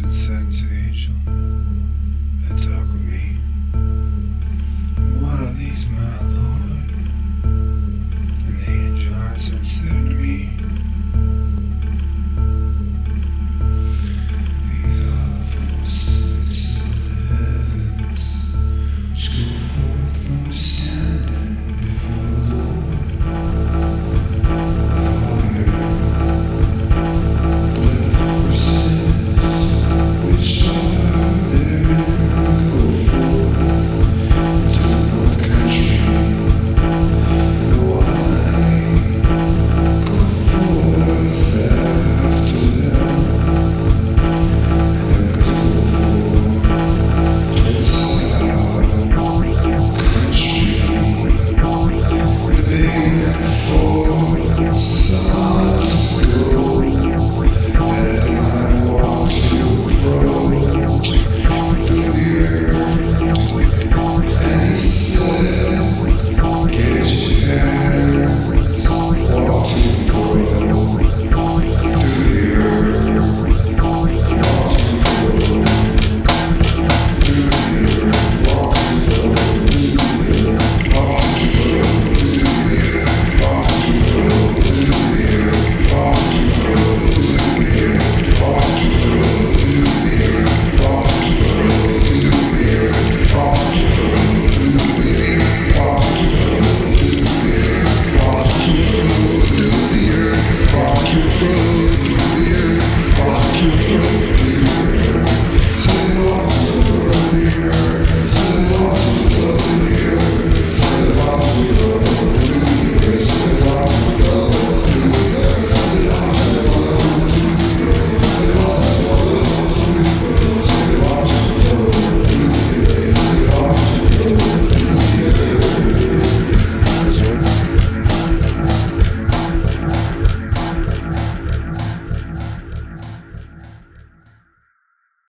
been sent the angel.